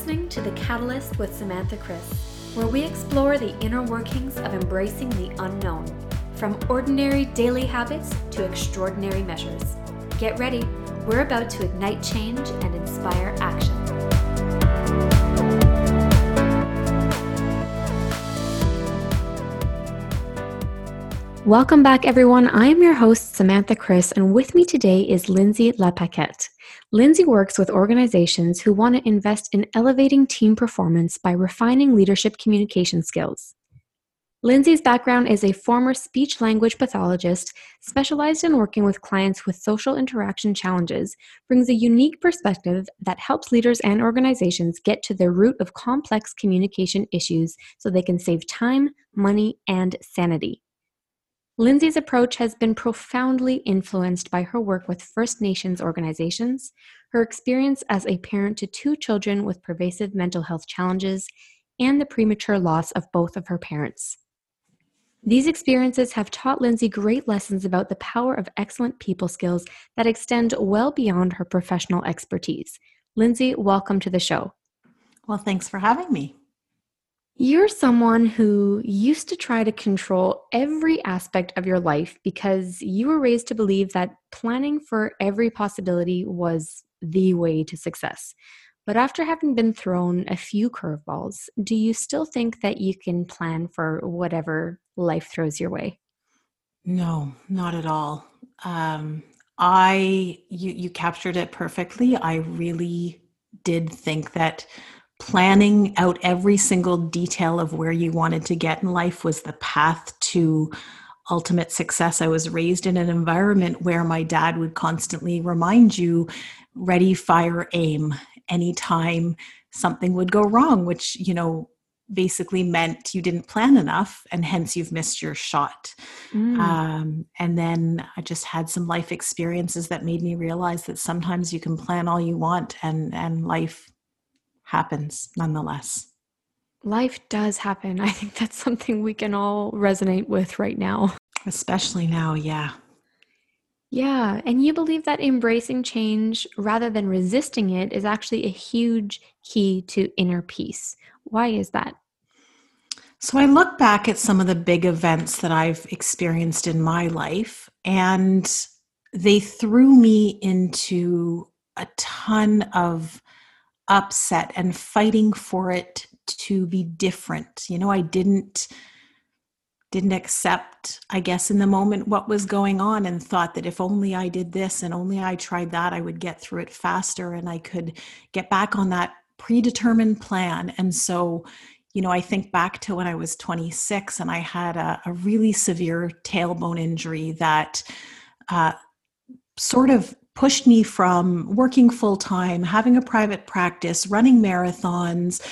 Listening to The Catalyst with Samantha Chris, where we explore the inner workings of embracing the unknown, from ordinary daily habits to extraordinary measures. Get ready, we're about to ignite change and inspire action. Welcome back, everyone. I am your host, Samantha Chris, and with me today is Lindsay Lapaquette. Lindsay works with organizations who want to invest in elevating team performance by refining leadership communication skills. Lindsay's background is a former speech language pathologist specialized in working with clients with social interaction challenges, brings a unique perspective that helps leaders and organizations get to the root of complex communication issues so they can save time, money, and sanity. Lindsay's approach has been profoundly influenced by her work with First Nations organizations, her experience as a parent to two children with pervasive mental health challenges, and the premature loss of both of her parents. These experiences have taught Lindsay great lessons about the power of excellent people skills that extend well beyond her professional expertise. Lindsay, welcome to the show. Well, thanks for having me. You're someone who used to try to control every aspect of your life because you were raised to believe that planning for every possibility was the way to success. But after having been thrown a few curveballs, do you still think that you can plan for whatever life throws your way? No, not at all. Um, I you you captured it perfectly. I really did think that planning out every single detail of where you wanted to get in life was the path to ultimate success. I was raised in an environment where my dad would constantly remind you ready, fire, aim anytime something would go wrong, which, you know, basically meant you didn't plan enough and hence you've missed your shot. Mm. Um, and then I just had some life experiences that made me realize that sometimes you can plan all you want and, and life happens nonetheless. Life does happen. I think that's something we can all resonate with right now. Especially now, yeah. Yeah, and you believe that embracing change rather than resisting it is actually a huge key to inner peace. Why is that? So I look back at some of the big events that I've experienced in my life, and they threw me into a ton of upset and fighting for it to be different. You know i didn't didn't accept i guess in the moment what was going on and thought that if only i did this and only i tried that i would get through it faster and i could get back on that predetermined plan. And so you know i think back to when i was 26 and i had a, a really severe tailbone injury that uh, sort of pushed me from working full time, having a private practice, running marathons,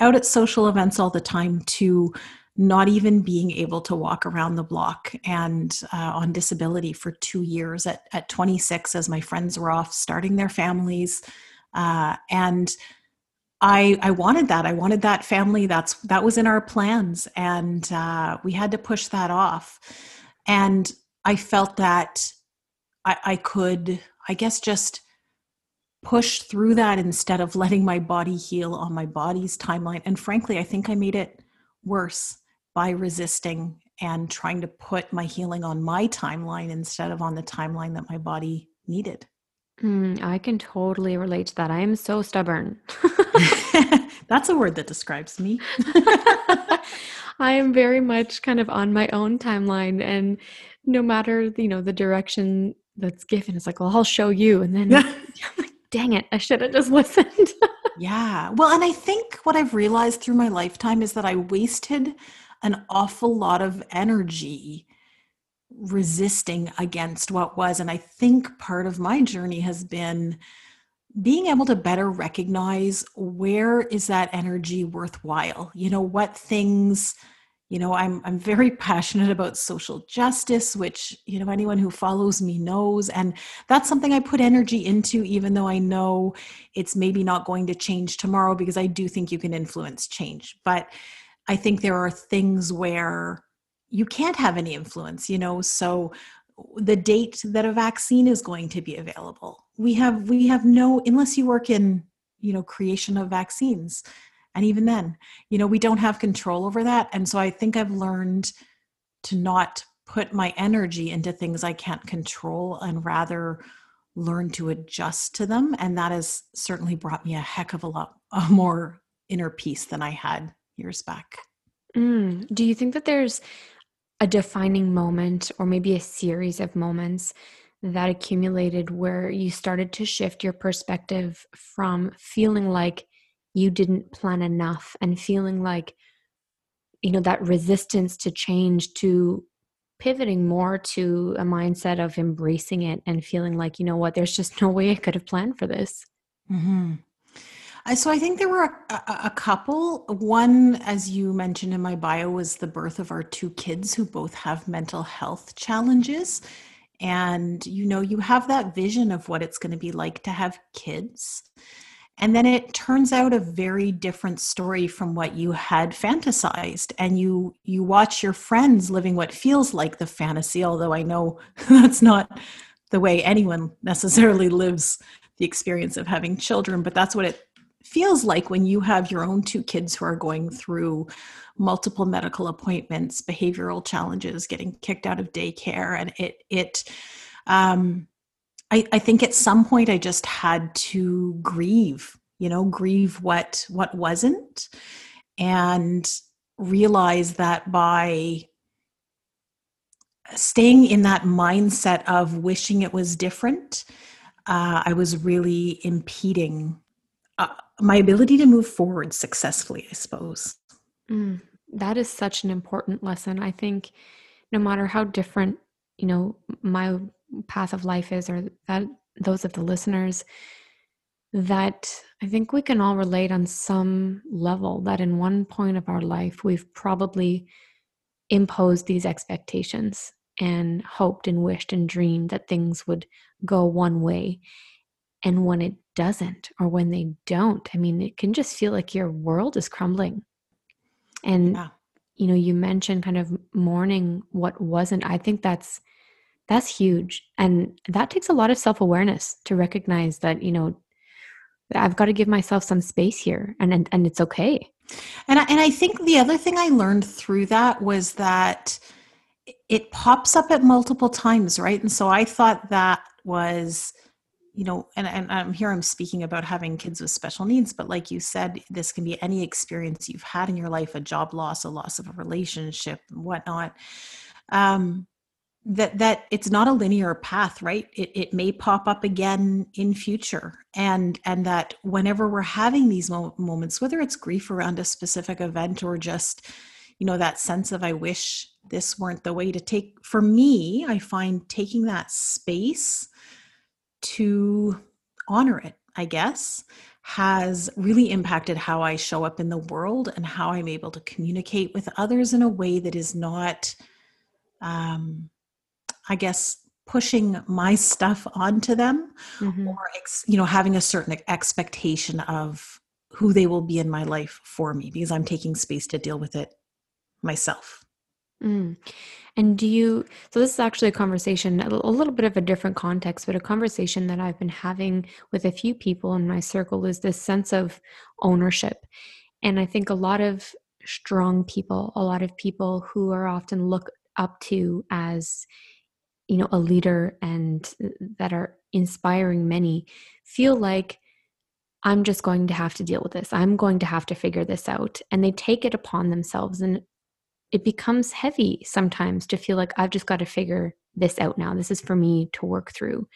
out at social events all the time to not even being able to walk around the block and uh, on disability for two years at, at 26 as my friends were off starting their families uh, and I, I wanted that. I wanted that family. That's that was in our plans, and uh, we had to push that off. And I felt that I, I could I guess just push through that instead of letting my body heal on my body's timeline. And frankly, I think I made it worse by resisting and trying to put my healing on my timeline instead of on the timeline that my body needed. Mm, I can totally relate to that. I am so stubborn. That's a word that describes me. I am very much kind of on my own timeline and no matter, you know, the direction that's given. It's like, well, I'll show you. And then yeah. like, dang it, I should have just listened. yeah. Well, and I think what I've realized through my lifetime is that I wasted an awful lot of energy resisting against what was. And I think part of my journey has been being able to better recognize where is that energy worthwhile? You know, what things you know i'm i'm very passionate about social justice which you know anyone who follows me knows. And that's something i put energy into even though i know it's maybe not going to change tomorrow because i do think you can influence change. But i think there are things where you can't have any influence you know? So the date that a vaccine is going to be available we have we have no unless you work in you know creation of vaccines and even then you know we don't have control over that. And so i think i've learned to not put my energy into things i can't control and rather learn to adjust to them. And that has certainly brought me a heck of a lot a more inner peace than i had years back. Mm. do you think that there's a defining moment or maybe a series of moments that accumulated where you started to shift your perspective from feeling like you didn't plan enough and feeling like you know that resistance to change to pivoting more to a mindset of embracing it and feeling like you know what? There's just no way i could have planned for this. Mm-hmm. so i think there were a, a, couple. One as you mentioned in my bio was the birth of our two kids who both have mental health challenges. And you know you have that vision of what it's going to be like to have kids and then it turns out a very different story from what you had fantasized. And you you watch your friends living what feels like the fantasy although i know that's not the way anyone necessarily lives the experience of having children but that's what it feels like when you have your own two kids who are going through multiple medical appointments behavioral challenges getting kicked out of daycare and it it um I, I think at some point I just had to grieve, you know, grieve what what wasn't, and realize that by staying in that mindset of wishing it was different, uh, I was really impeding uh, my ability to move forward successfully. I suppose. Mm, that is such an important lesson. I think no matter how different, you know, my path of life is or that those of the listeners that I think we can all relate on some level that in one point of our life we've probably imposed these expectations and hoped and wished and dreamed that things would go one way. And when it doesn't, or when they don't, I mean, it can just feel like your world is crumbling. And, yeah. you know, you mentioned kind of mourning what wasn't. I think that's that's huge. And that takes a lot of self awareness to recognize that, you know, I've got to give myself some space here and, and, and it's okay. And I, and I think the other thing I learned through that was that it pops up at multiple times, right? And so I thought that was, you know, and, and I'm here, I'm speaking about having kids with special needs, but like you said, this can be any experience you've had in your life a job loss, a loss of a relationship, whatnot. Um, that that it's not a linear path right? It, it may pop up again in future. And and that whenever we're having these mo- moments whether it's grief around a specific event or just you know that sense of i wish this weren't the way to take for me i find taking that space to honor it i guess has really impacted how i show up in the world and how i'm able to communicate with others in a way that is not um I guess pushing my stuff onto them mm-hmm. or ex, you know having a certain expectation of who they will be in my life for me because I'm taking space to deal with it myself. Mm. And do you, so this is actually a conversation, a little bit of a different context, but a conversation that I've been having with a few people in my circle is this sense of ownership. And I think a lot of strong people, a lot of people who are often looked up to as you know a leader and that are inspiring many feel like i'm just going to have to deal with this. I'm going to have to figure this out. And they take it upon themselves and it becomes heavy sometimes to feel like i've just got to figure this out now. This is for me to work through.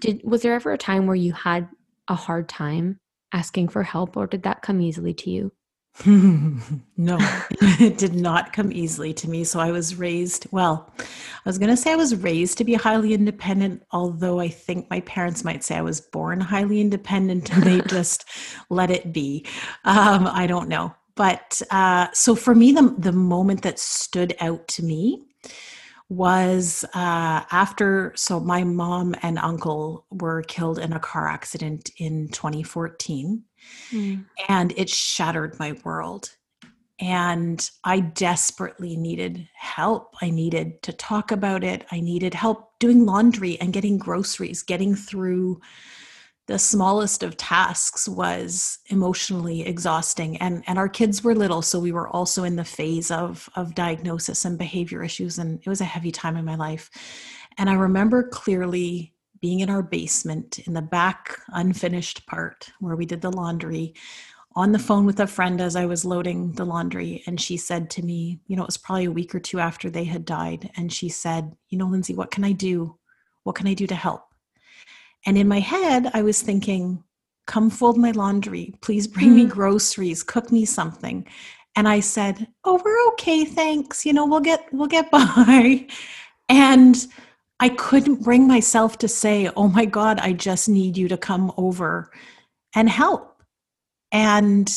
Did was there ever a time where you had a hard time asking for help or did that come easily to you no, it did not come easily to me. So I was raised, well, I was going to say I was raised to be highly independent, although I think my parents might say I was born highly independent and they just let it be. Um, I don't know. But uh, so for me, the, the moment that stood out to me was uh, after, so my mom and uncle were killed in a car accident in 2014. Mm. And it shattered my world. And I desperately needed help. I needed to talk about it. I needed help doing laundry and getting groceries, getting through the smallest of tasks was emotionally exhausting and and our kids were little so we were also in the phase of of diagnosis and behavior issues and it was a heavy time in my life and i remember clearly being in our basement in the back unfinished part where we did the laundry on the phone with a friend as i was loading the laundry and she said to me you know it was probably a week or two after they had died and she said you know lindsay what can i do what can i do to help and in my head, I was thinking, come fold my laundry. Please bring mm. me groceries, cook me something. And I said, "Oh, we're okay, thanks. You know, we'll get we'll get by." And I couldn't bring myself to say, "Oh my god, I just need you to come over and help." And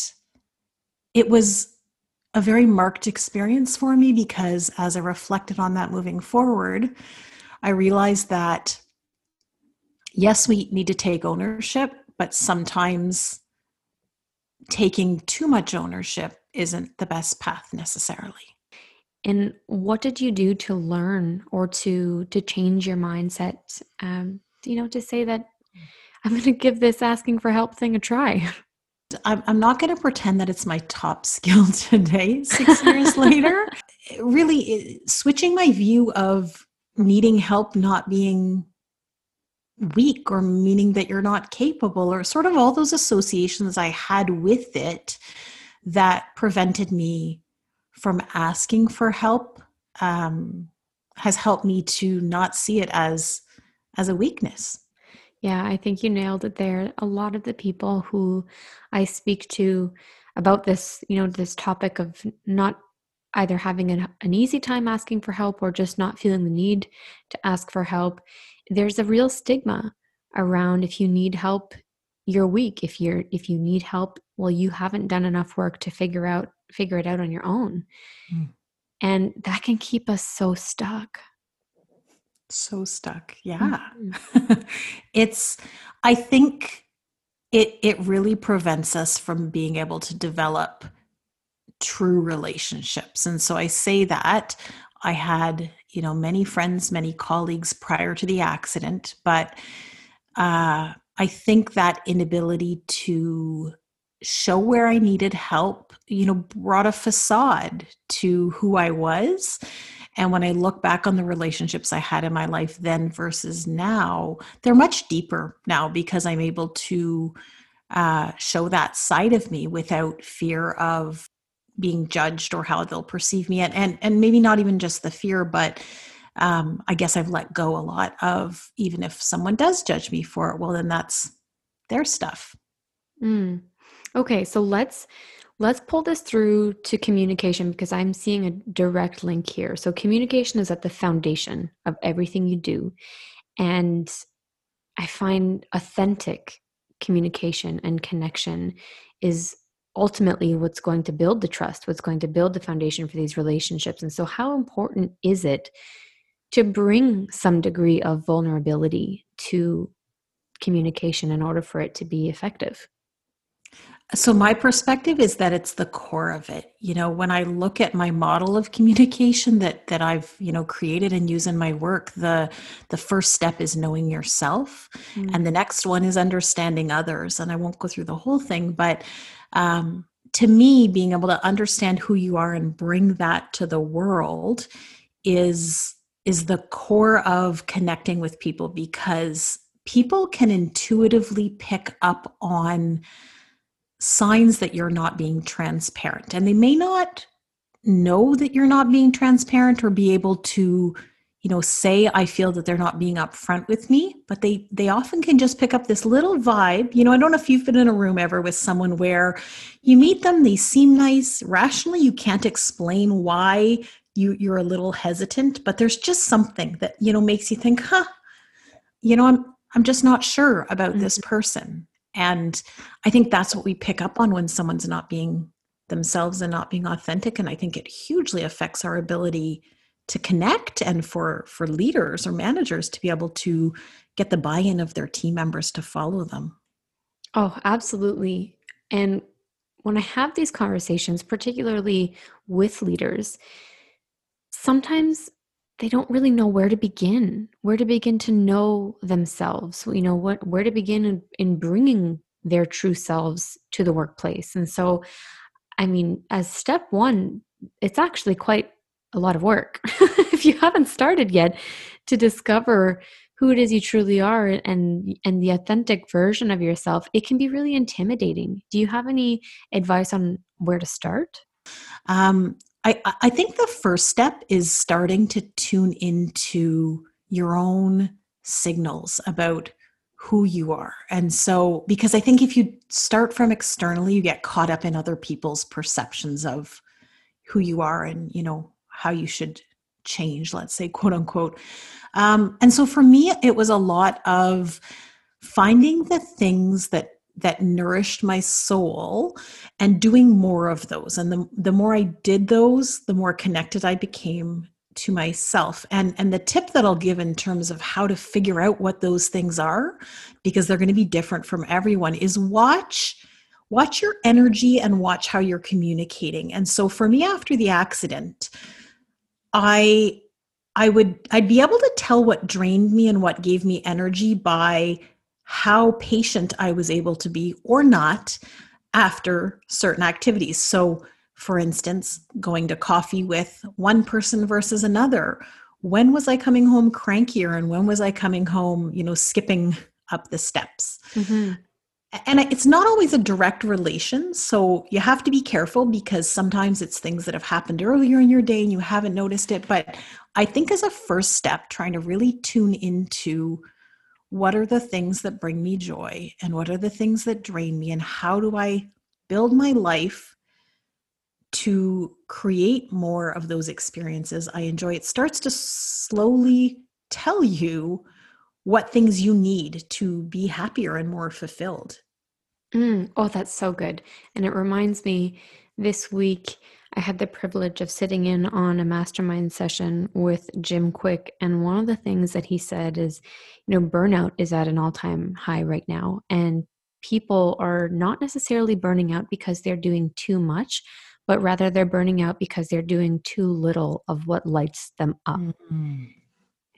it was a very marked experience for me because as I reflected on that moving forward, I realized that yes, we need to take ownership, but sometimes taking too much ownership isn't the best path necessarily. And what did you do to learn or to to change your mindset? Um, you know, to say that I'm going to give this asking for help thing a try. I'm, I'm not going to pretend that it's my top skill today, six years later. Really, switching my view of needing help not being weak or meaning that you're not capable or sort of all those associations I had with it that prevented me from asking for help um, has helped me to not see it as as a weakness. Yeah, I think you nailed it there. A lot of the people who I speak to about this, you know, this topic of not either having an, an easy time asking for help or just not feeling the need to ask for help there's a real stigma around if you need help you're weak if you're if you need help well you haven't done enough work to figure out figure it out on your own mm. and that can keep us so stuck so stuck yeah mm-hmm. it's i think it it really prevents us from being able to develop true relationships and so i say that i had you know many friends many colleagues prior to the accident but uh, i think that inability to show where i needed help you know brought a facade to who i was. And when i look back on the relationships i had in my life then versus now they're much deeper now because i'm able to uh, show that side of me without fear of being judged or how they'll perceive me. And and, and maybe not even just the fear but um, i guess i've let go a lot of even if someone does judge me for it well then that's their stuff. Mm. Okay so let's let's pull this through to communication because i'm seeing a direct link here so communication is at the foundation of everything you do and i find authentic communication and connection is ultimately what's going to build the trust, what's going to build the foundation for these relationships. And so, how important is it to bring some degree of vulnerability to communication in order for it to be effective? So my perspective is that it's the core of it. You know, when I look at my model of communication that that I've, you know, created and use in my work, the the first step is knowing yourself mm-hmm. and the next one is understanding others. And I won't go through the whole thing, but um, to me, being able to understand who you are and bring that to the world is is the core of connecting with people because people can intuitively pick up on signs that you're not being transparent. And they may not know that you're not being transparent or be able to you know say i feel that they're not being upfront with me but they they often can just pick up this little vibe. You know i don't know if you've been in a room ever with someone where you meet them they seem nice. Rationally you can't explain why you you're a little hesitant but there's just something that you know makes you think huh you know i'm i'm just not sure about mm-hmm. this person and i think that's what we pick up on when someone's not being themselves and not being authentic. And i think it hugely affects our ability to connect and for for leaders or managers to be able to get the buy-in of their team members to follow them. Oh absolutely. And when i have these conversations particularly with leaders sometimes they don't really know where to begin where to begin to know themselves you know what where to begin in, in bringing their true selves to the workplace. And so i mean as step one it's actually quite a lot of work. If you haven't started yet to discover who it is you truly are and and the authentic version of yourself it can be really intimidating. Do you have any advice on where to start? Um, I, I think the first step is starting to tune into your own signals about who you are. And so, because I think if you start from externally, you get caught up in other people's perceptions of who you are and, you know, how you should change, let's say, quote unquote. Um, and so for me, it was a lot of finding the things that that nourished my soul and doing more of those. And the, the more i did those the more connected i became to myself. And and the tip that i'll give in terms of how to figure out what those things are because they're going to be different from everyone is watch watch your energy and watch how you're communicating. And so for me after the accident i i would i'd be able to tell what drained me and what gave me energy by how patient I was able to be or not after certain activities. So, for instance, going to coffee with one person versus another. When was I coming home crankier and when was I coming home, you know, skipping up the steps? Mm-hmm. And it's not always a direct relation. So you have to be careful because sometimes it's things that have happened earlier in your day and you haven't noticed it. But I think as a first step, trying to really tune into what are the things that bring me joy? And what are the things that drain me? And how do i build my life to create more of those experiences i enjoy? It starts to slowly tell you what things you need to be happier and more fulfilled. Mm, oh that's so good. And it reminds me this week I had the privilege of sitting in on a mastermind session with Jim Kwik. And one of the things that he said is, you know, burnout is at an all time high right now. And people are not necessarily burning out because they're doing too much, but rather they're burning out because they're doing too little of what lights them up. Mm-hmm.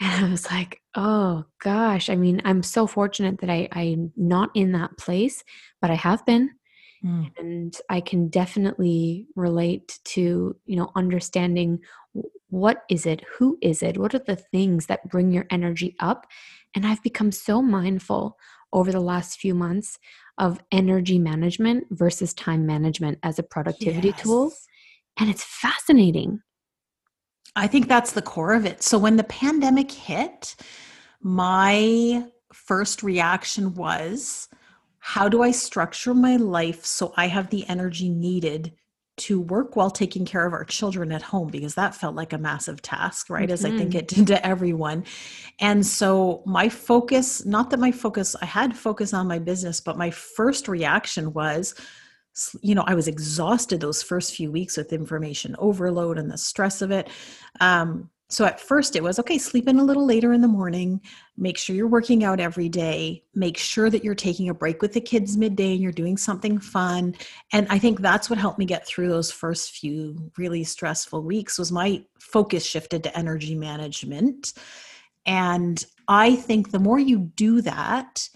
And I was like, oh gosh. I mean, I'm so fortunate that I, I'm not in that place, but I have been Mm. And I can definitely relate to, you know, understanding what is it? Who is it? What are the things that bring your energy up? And I've become so mindful over the last few months of energy management versus time management as a productivity yes. tool. And it's fascinating. I think that's the core of it. So when the pandemic hit, my first reaction was how do I structure my life so I have the energy needed to work while taking care of our children at home because that felt like a massive task, right? Mm-hmm. As I think mm-hmm. it did to everyone. And so my focus, not that my focus, I had focus on my business, but my first reaction was, you know, I was exhausted those first few weeks with information overload and the stress of it. Um, so at first it was okay, sleep in a little later in the morning, make sure you're working out every day, make sure that you're taking a break with the kids midday and you're doing something fun. And I think that's what helped me get through those first few really stressful weeks was my focus shifted to energy management. And I think the more you do that,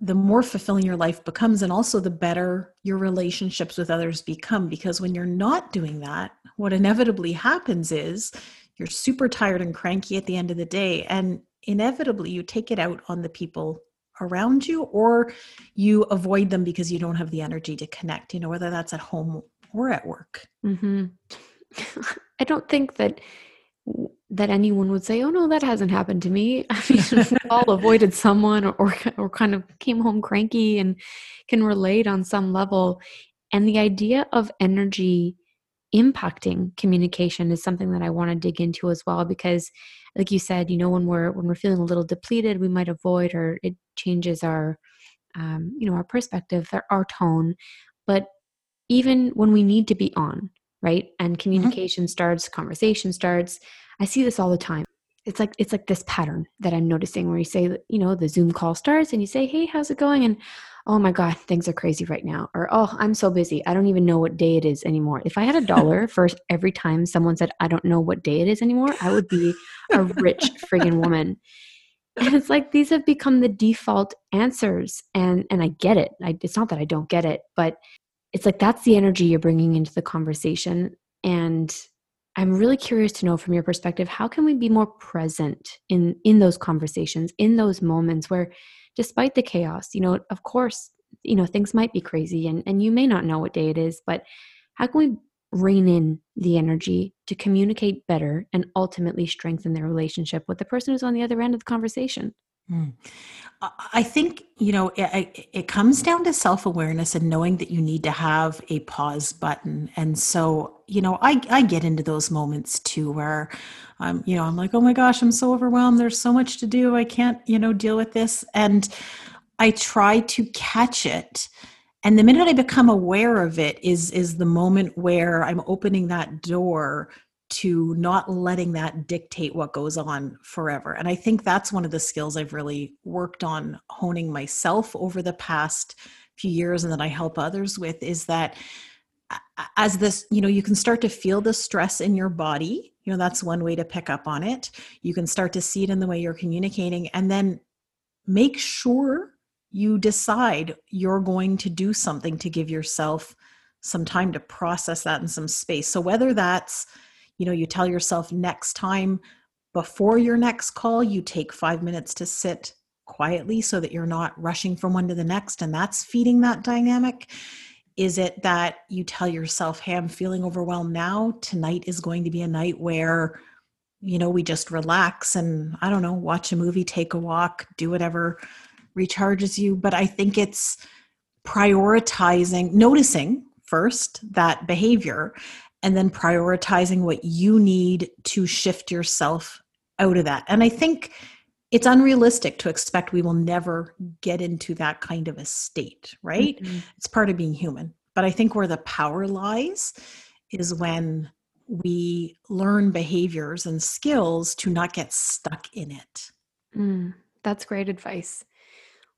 the more fulfilling your life becomes and also the better your relationships with others become because when you're not doing that what inevitably happens is you're super tired and cranky at the end of the day and inevitably you take it out on the people around you or you avoid them because you don't have the energy to connect you know whether that's at home or at work mm-hmm. i don't think that that anyone would say oh no that hasn't happened to me i mean all avoided someone or, or, or kind of came home cranky and can relate on some level and the idea of energy impacting communication is something that I want to dig into as well because like you said you know when we're when we're feeling a little depleted we might avoid or it changes our um, you know our perspective our, our tone but even when we need to be on right and mm-hmm. communication mm-hmm. starts conversation starts i see this all the time it's like it's like this pattern that I'm noticing where you say, you know, the Zoom call starts and you say, "Hey, how's it going?" and oh my god, things are crazy right now, or oh, I'm so busy, I don't even know what day it is anymore. If I had a dollar for every time someone said, "I don't know what day it is anymore," I would be a rich friggin' woman. And it's like these have become the default answers, and and I get it. I, it's not that I don't get it, but it's like that's the energy you're bringing into the conversation, and I'm really curious to know from your perspective how can we be more present in in those conversations in those moments where despite the chaos you know of course you know things might be crazy and and you may not know what day it is but how can we rein in the energy to communicate better and ultimately strengthen their relationship with the person who's on the other end of the conversation Hmm. I think, you know, it, it comes down to self awareness and knowing that you need to have a pause button. And so, you know, I, I get into those moments too where, I'm, um, you know, I'm like, oh my gosh, I'm so overwhelmed. There's so much to do. I can't, you know, deal with this. And I try to catch it. And the minute I become aware of it is is the moment where I'm opening that door to not letting that dictate what goes on forever. And I think that's one of the skills I've really worked on honing myself over the past few years and that I help others with is that as this, you know, you can start to feel the stress in your body. You know, that's one way to pick up on it. You can start to see it in the way you're communicating and then make sure you decide you're going to do something to give yourself some time to process that in some space. So whether that's you know you tell yourself next time before your next call you take 5 minutes to sit quietly so that you're not rushing from one to the next and that's feeding that dynamic. Is it that you tell yourself hey i'm feeling overwhelmed now. Tonight is going to be a night where you know we just relax and i don't know watch a movie take a walk do whatever recharges you. But i think it's prioritizing noticing first that behavior and then prioritizing what you need to shift yourself out of that. And I think it's unrealistic to expect we will never get into that kind of a state, right? Mm-hmm. It's part of being human. But I think where the power lies is when we learn behaviors and skills to not get stuck in it. Mm, that's great advice.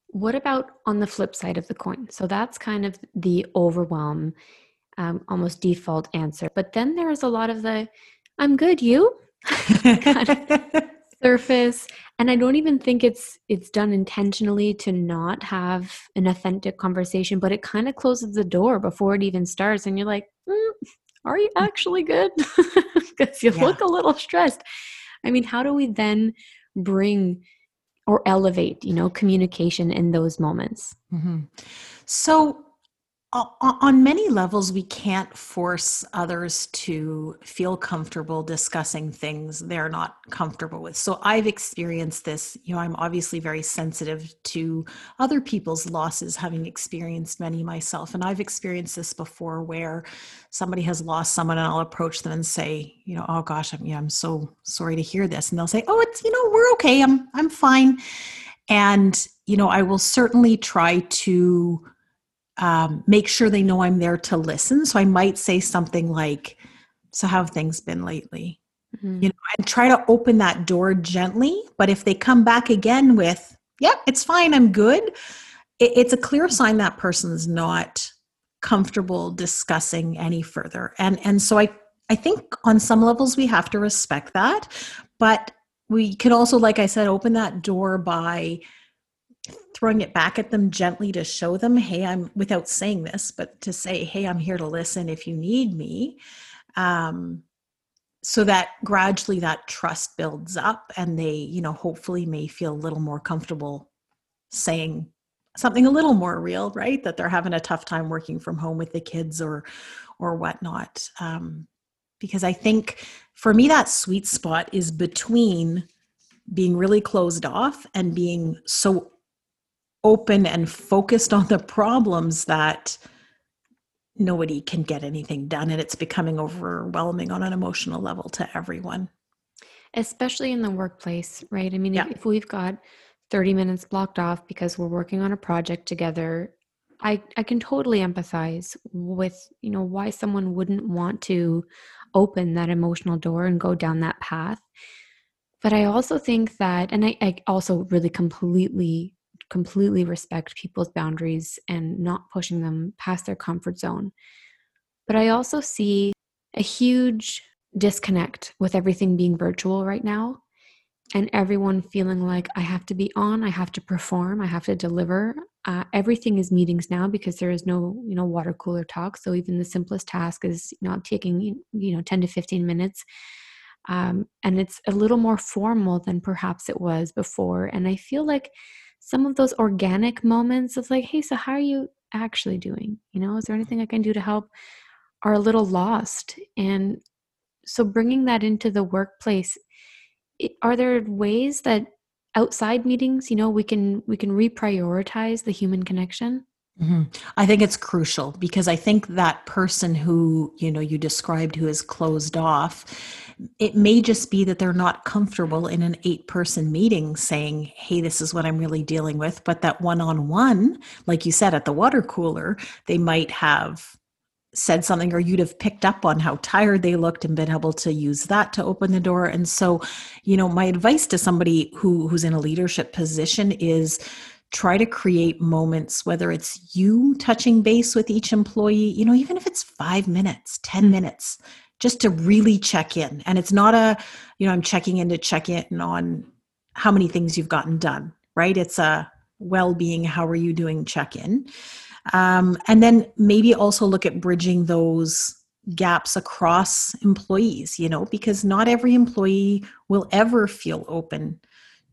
What about on the flip side of the coin? So that's kind of the overwhelm um, almost default answer. But then there's a lot of the "I'm good, you" kind of surface, and I don't even think it's it's done intentionally to not have an authentic conversation, but it kind of closes the door before it even starts, and you're like, mm, "Are you actually good?" Because you yeah. look a little stressed. I mean, how do we then bring or elevate, you know, communication in those moments? Mm-hmm. So on many levels, we can't force others to feel comfortable discussing things they're not comfortable with. So I've experienced this. You know, I'm obviously very sensitive to other people's losses, having experienced many myself. And I've experienced this before where somebody has lost someone and I'll approach them and say, you know, oh gosh, I'm, I'm so sorry to hear this. And they'll say, oh, it's, you know, we're okay. I'm, I'm fine. And, you know, I will certainly try to um, make sure they know I'm there to listen. So I might say something like, So, how have things been lately? Mm-hmm. You know, and try to open that door gently. But if they come back again with, Yep, it's fine, I'm good, it, it's a clear sign that person's not comfortable discussing any further. And and so I I think on some levels we have to respect that, but we could also, like I said, open that door by throwing it back at them gently to show them, hey, I'm without saying this, but to say, hey, I'm here to listen if you need me. Um, so that gradually that trust builds up and they, you know, hopefully may feel a little more comfortable saying something a little more real, right? That they're having a tough time working from home with the kids or or whatnot. Um, because I think for me that sweet spot is between being really closed off and being so open and focused on the problems that nobody can get anything done and it's becoming overwhelming on an emotional level to everyone. Especially in the workplace right? I mean yeah. if, we've got 30 minutes blocked off because we're working on a project together i i can totally empathize with you know why someone wouldn't want to open that emotional door and go down that path. But I also think that, and I, I also really completely, completely respect people's boundaries and not pushing them past their comfort zone. But I also see a huge disconnect with everything being virtual right now and everyone feeling like I have to be on, I have to perform, I have to deliver. Uh, everything is meetings now because there is no, you know, water cooler talk. So even the simplest task is not taking, you know, 10 to 15 minutes. Um, and it's a little more formal than perhaps it was before. And I feel like some of those organic moments of like, hey, so how are you actually doing? You know, is there anything I can do to help? Are a little lost. And so bringing that into the workplace, are there ways that outside meetings, you know, we can we can reprioritize the human connection? Mm-hmm. I think it's crucial because I think that person who, you know, you described who is closed off, it may just be that they're not comfortable in an eight person meeting saying, Hey, this is what I'm really dealing with. But that one on one, like you said at the water cooler, they might have said something or you'd have picked up on how tired they looked and been able to use that to open the door and so you know my advice to somebody who who's in a leadership position is try to create moments whether it's you touching base with each employee you know even if it's 5 minutes 10 mm-hmm. minutes just to really check in. And it's not a you know i'm checking in to check in on how many things you've gotten done right? It's a well-being how are you doing check in um, and then maybe also look at bridging those gaps across employees, you know, because not every employee will ever feel open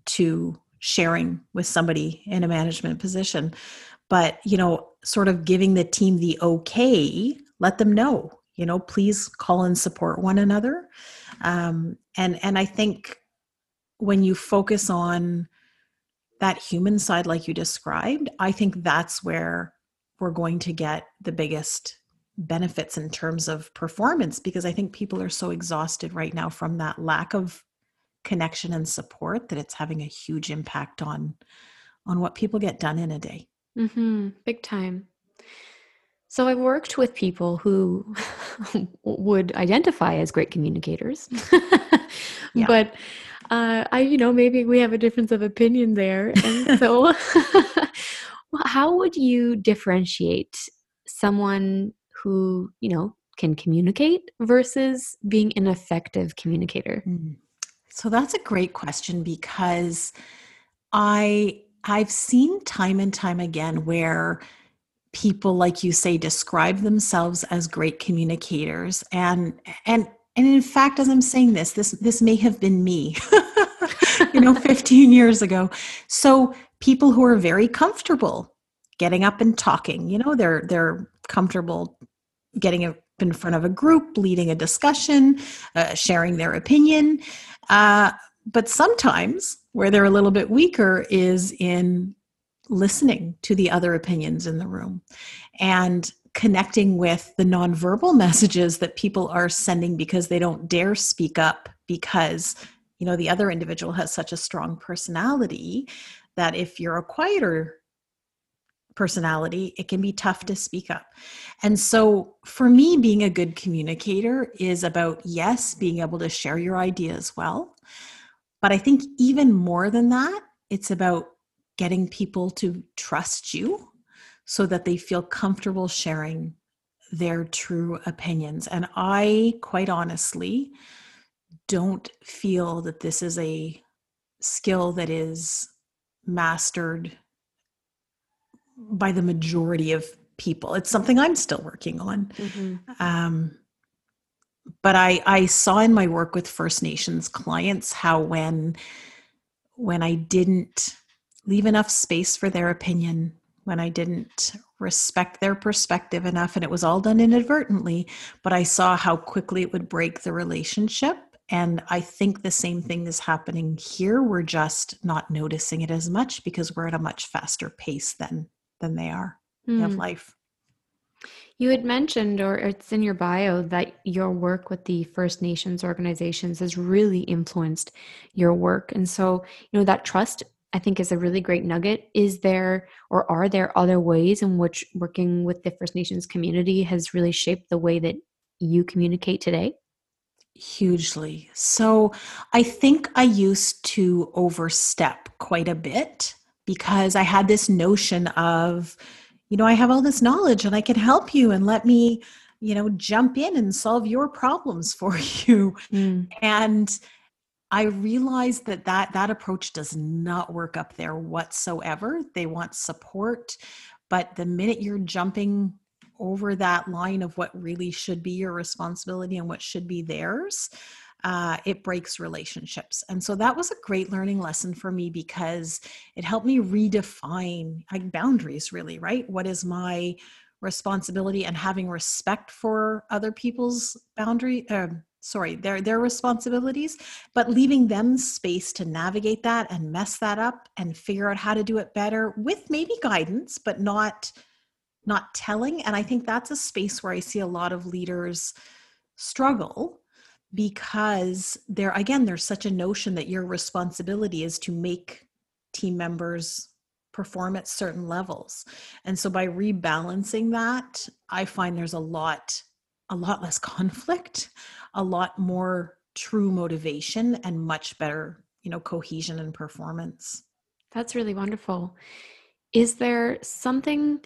to sharing with somebody in a management position. But, you know, sort of giving the team the okay, let them know, you know, please call and support one another. Um, and and I think when you focus on that human side like you described, I think that's where we're going to get the biggest benefits in terms of performance because I think people are so exhausted right now from that lack of connection and support that it's having a huge impact on on what people get done in a day. Mm-hmm. Big time. So I've worked with people who would identify as great communicators, yeah. but uh, I, you know, maybe we have a difference of opinion there, and so how would you differentiate someone who, you know, can communicate versus being an effective communicator? Mm. So that's a great question because I I've seen time and time again where people like you say describe themselves as great communicators. And and and in fact as i'm saying this this this may have been me you know 15 years ago. So people who are very comfortable getting up and talking you know they're they're comfortable getting up in front of a group leading a discussion uh, sharing their opinion uh, but sometimes where they're a little bit weaker is in listening to the other opinions in the room and connecting with the nonverbal messages that people are sending because they don't dare speak up because you know the other individual has such a strong personality that if you're a quieter personality, it can be tough to speak up. And so, for me, being a good communicator is about, yes, being able to share your ideas well. But I think even more than that, it's about getting people to trust you so that they feel comfortable sharing their true opinions. And I, quite honestly, don't feel that this is a skill that is mastered by the majority of people. It's something I'm still working on. Mm-hmm. Um, but I, I saw in my work with First Nations clients how when when I didn't leave enough space for their opinion, when I didn't respect their perspective enough, and it was all done inadvertently, but I saw how quickly it would break the relationship and I think the same thing is happening here. We're just not noticing it as much because we're at a much faster pace than than they are mm. of life. You had mentioned, or it's in your bio, that your work with the First Nations organizations has really influenced your work. And so, you know, that trust, I think, is a really great nugget. Is there, or are there other ways in which working with the First Nations community has really shaped the way that you communicate today? Hugely. So I think I used to overstep quite a bit because I had this notion of, you know, I have all this knowledge and I can help you and let me, you know, jump in and solve your problems for you. Mm. And I realized that, that that approach does not work up there whatsoever. They want support, but the minute you're jumping over that line of what really should be your responsibility and what should be theirs, uh, it breaks relationships. And so that was a great learning lesson for me because it helped me redefine like boundaries, really, right? What is my responsibility and having respect for other people's boundary, uh, sorry, their their responsibilities, but leaving them space to navigate that and mess that up and figure out how to do it better with maybe guidance, but not not telling. And I think that's a space where I see a lot of leaders struggle because there, again, there's such a notion that your responsibility is to make team members perform at certain levels. And so by rebalancing that, I find there's a lot, a lot less conflict, a lot more true motivation and much better, you know, cohesion and performance. That's really wonderful. Is there something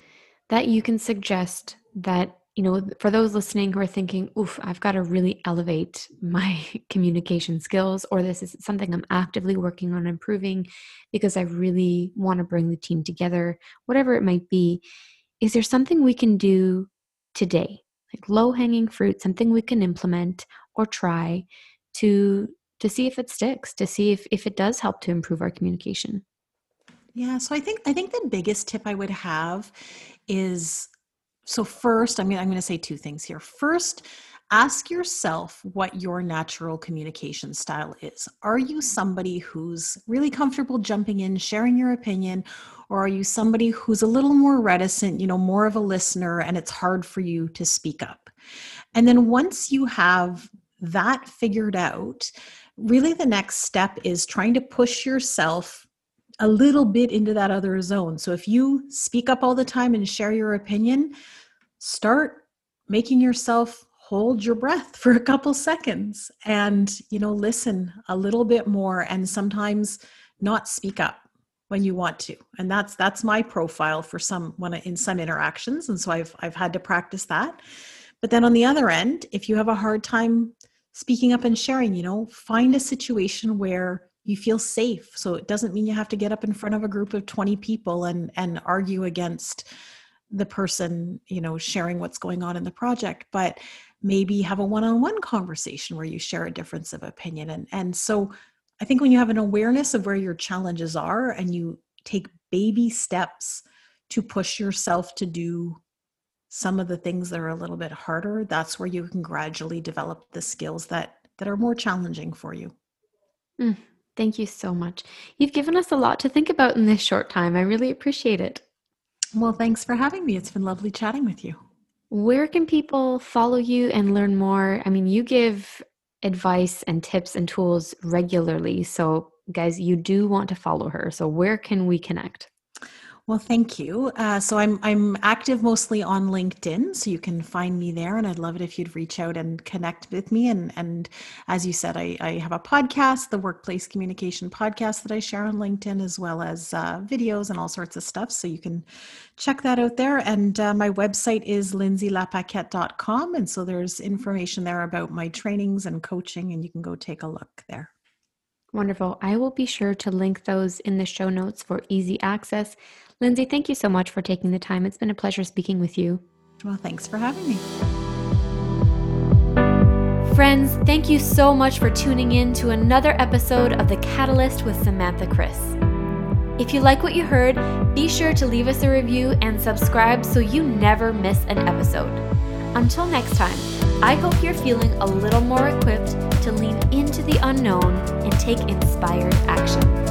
that you can suggest that you know for those listening who are thinking oof i've got to really elevate my communication skills or this is something i'm actively working on improving because i really want to bring the team together whatever it might be is there something we can do today? Like low hanging fruit something we can implement or try to to see if it sticks to see if if it does help to improve our communication? Yeah, so I think I think the biggest tip I would have is so first I'm going I'm going to say two things here. First, ask yourself what your natural communication style is. Are you somebody who's really comfortable jumping in, sharing your opinion, or are you somebody who's a little more reticent, you know, more of a listener and it's hard for you to speak up? And then once you have that figured out, really the next step is trying to push yourself a little bit into that other zone. So if you speak up all the time and share your opinion, start making yourself hold your breath for a couple seconds and you know listen a little bit more and sometimes not speak up when you want to. And that's that's my profile for some when I, in some interactions. And so I've I've had to practice that. But then on the other end if you have a hard time speaking up and sharing you know find a situation where you feel safe. So it doesn't mean you have to get up in front of a group of 20 people and and argue against the person you know sharing what's going on in the project but maybe have a one-on-one conversation where you share a difference of opinion. And and so i think when you have an awareness of where your challenges are and you take baby steps to push yourself to do some of the things that are a little bit harder that's where you can gradually develop the skills that that are more challenging for you. Mm, Thank you so much. You've given us a lot to think about in this short time. I really appreciate it. Well, thanks for having me. It's been lovely chatting with you. Where can people follow you and learn more? I mean, you give advice and tips and tools regularly. So, guys, you do want to follow her. So, where can we connect? Well, thank you. Uh, so I'm I'm active mostly on LinkedIn, so you can find me there, and I'd love it if you'd reach out and connect with me. And and as you said, I, I have a podcast, the Workplace Communication Podcast, that I share on LinkedIn, as well as uh, videos and all sorts of stuff. So you can check that out there. And uh, my website is lindsaylapaquette.com, and so there's information there about my trainings and coaching, and you can go take a look there. Wonderful. I will be sure to link those in the show notes for easy access. Lindsay, thank you so much for taking the time. It's been a pleasure speaking with you. Well, thanks for having me. Friends, thank you so much for tuning in to another episode of The Catalyst with Samantha Chris. If you like what you heard, be sure to leave us a review and subscribe so you never miss an episode. Until next time, I hope you're feeling a little more equipped to lean into the unknown and take inspired action.